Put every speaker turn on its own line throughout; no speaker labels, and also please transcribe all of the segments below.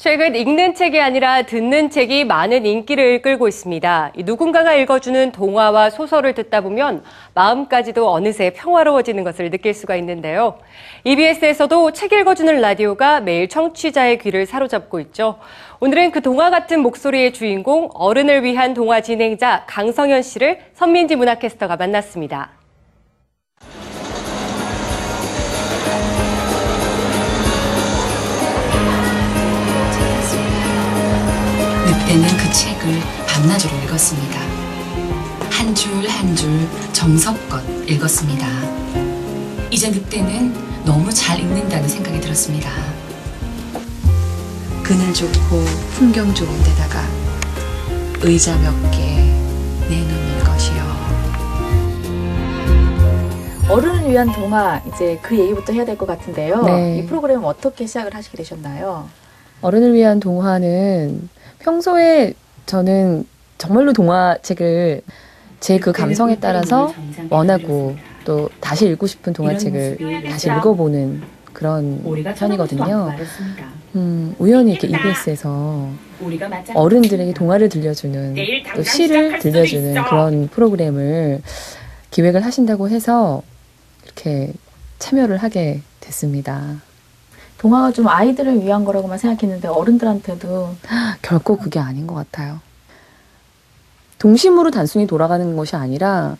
최근 읽는 책이 아니라 듣는 책이 많은 인기를 끌고 있습니다. 이 누군가가 읽어주는 동화와 소설을 듣다 보면 마음까지도 어느새 평화로워지는 것을 느낄 수가 있는데요. EBS에서도 책 읽어주는 라디오가 매일 청취자의 귀를 사로잡고 있죠. 오늘은 그 동화 같은 목소리의 주인공 어른을 위한 동화 진행자 강성현 씨를 선민지 문화캐스터가 만났습니다.
늑대는 그 책을 밤낮으로 읽었습니다. 한 줄 한 줄 정성껏 읽었습니다. 이제 늑대는 너무 잘 읽는다는 생각이 들었습니다. 그늘 좋고 풍경 좋은 데다가 의자 몇 개 내놓을 것이요.
어른을 위한 동화 이제 그 얘기부터 해야 될 것 같은데요.
네.
이 프로그램 어떻게 시작을 하시게 되셨나요?
어른을 위한 동화는 평소에 저는 정말로 동화책을 제 그 감성에 따라서 원하고 또 다시 읽고 싶은 동화책을 다시 읽어보는 그런 편이거든요. 음, 우연히 이렇게 EBS에서 어른들에게 동화를 들려주는 또 시를 들려주는 그런 프로그램을 기획을 하신다고 해서 이렇게 참여를 하게 됐습니다.
동화가 좀 아이들을 위한 거라고만 생각했는데 어른들한테도
결코 그게 아닌 것 같아요. 동심으로 단순히 돌아가는 것이 아니라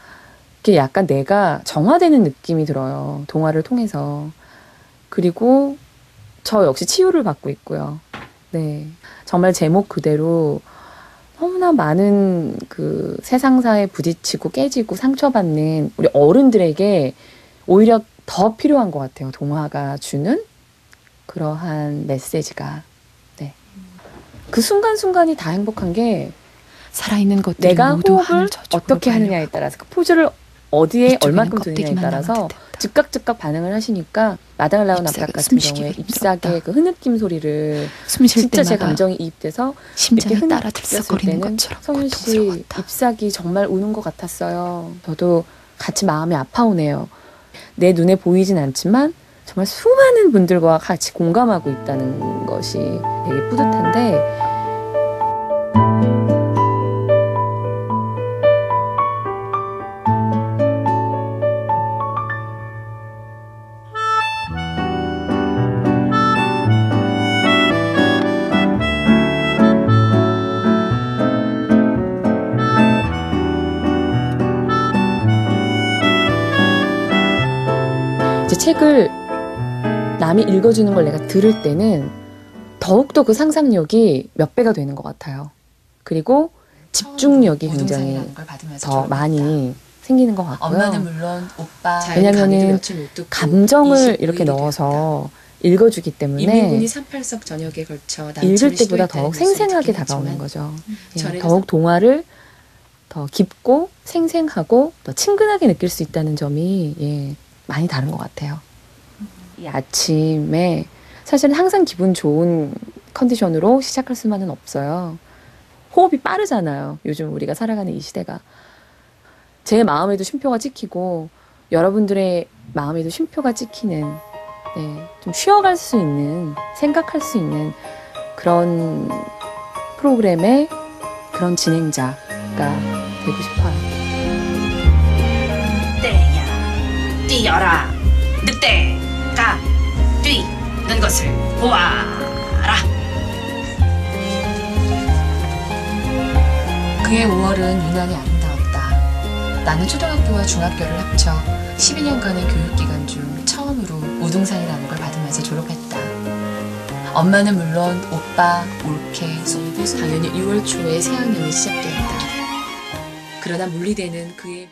이게 약간 내가 정화되는 느낌이 들어요. 동화를 통해서. 그리고 저 역시 치유를 받고 있고요. 네. 정말 제목 그대로 너무나 많은 그 세상사에 부딪히고 깨지고 상처받는 우리 어른들에게 오히려 더 필요한 것 같아요. 동화가 주는 그러한 메시지가. 네. 그 순간순간이 다 행복한 게
살아있는 것들이
내가
모두
호흡을 어떻게. 하느냐에 따라서 그 포즈를 어디에 얼마큼 드느냐에
껍데기만
따라서. 즉각 즉각 반응을 하시니까 마당을 나온
ips하게
앞각 같은 경우에 ips하게 그 흐느낌 소리를
숨쉴
진짜 제 감정이 이입돼서
심장이
이렇게
따라 들썩거리는
때는
것처럼
성윤 씨 ips하기 정말 우는 것 같았어요. 저도 같이 마음이 아파오네요. 내 눈에 보이진 않지만 정말 수많은 분들과 같이 공감하고 있다는 것이 되게 뿌듯한데 책을 남이 읽어주는 걸 내가 들을 때는 더욱더 그 상상력이 몇 배가 되는 것 같아요. 그리고 집중력이 굉장히
걸 받으면서
더. 많이 생기는 것
엄마는
같고요.
물론 오빠
왜냐면은 감정을 이렇게 넣어서 읽어주기 때문에
이민군이 38석 전역에 걸쳐
읽을 때보다 더욱 생생하게 다가오는 거죠. 예,
절에서-
더욱 동화를 더 깊고 생생하고 더 친근하게 느낄 수 있다는 점이 예, 많이 다른 것 같아요. 이 아침에 사실은 항상 기분 좋은 컨디션으로 시작할 수만은 없어요. 호흡이 빠르잖아요. 요즘 우리가 살아가는 이 시대가. 제 마음에도 쉼표가 찍히고 여러분들의 마음에도 쉼표가 찍히는 네, 좀 쉬어갈 수 있는 생각할 수 있는 그런 프로그램의 그런 진행자가 되고 싶어요.
늑대야 뛰어라 늑대 가 뛰는 것을 보아라
그의 5월은 유난히 아름다웠다. 나는 초등학교와 중학교를 합쳐 12년간의 교육기간 중 처음으로 우등산이라는 걸 받으면서 졸업했다. 엄마는 물론 오빠, 올케, 당연히 6월 초에 새학년이 시작되었다. 그러나 물리대는 그의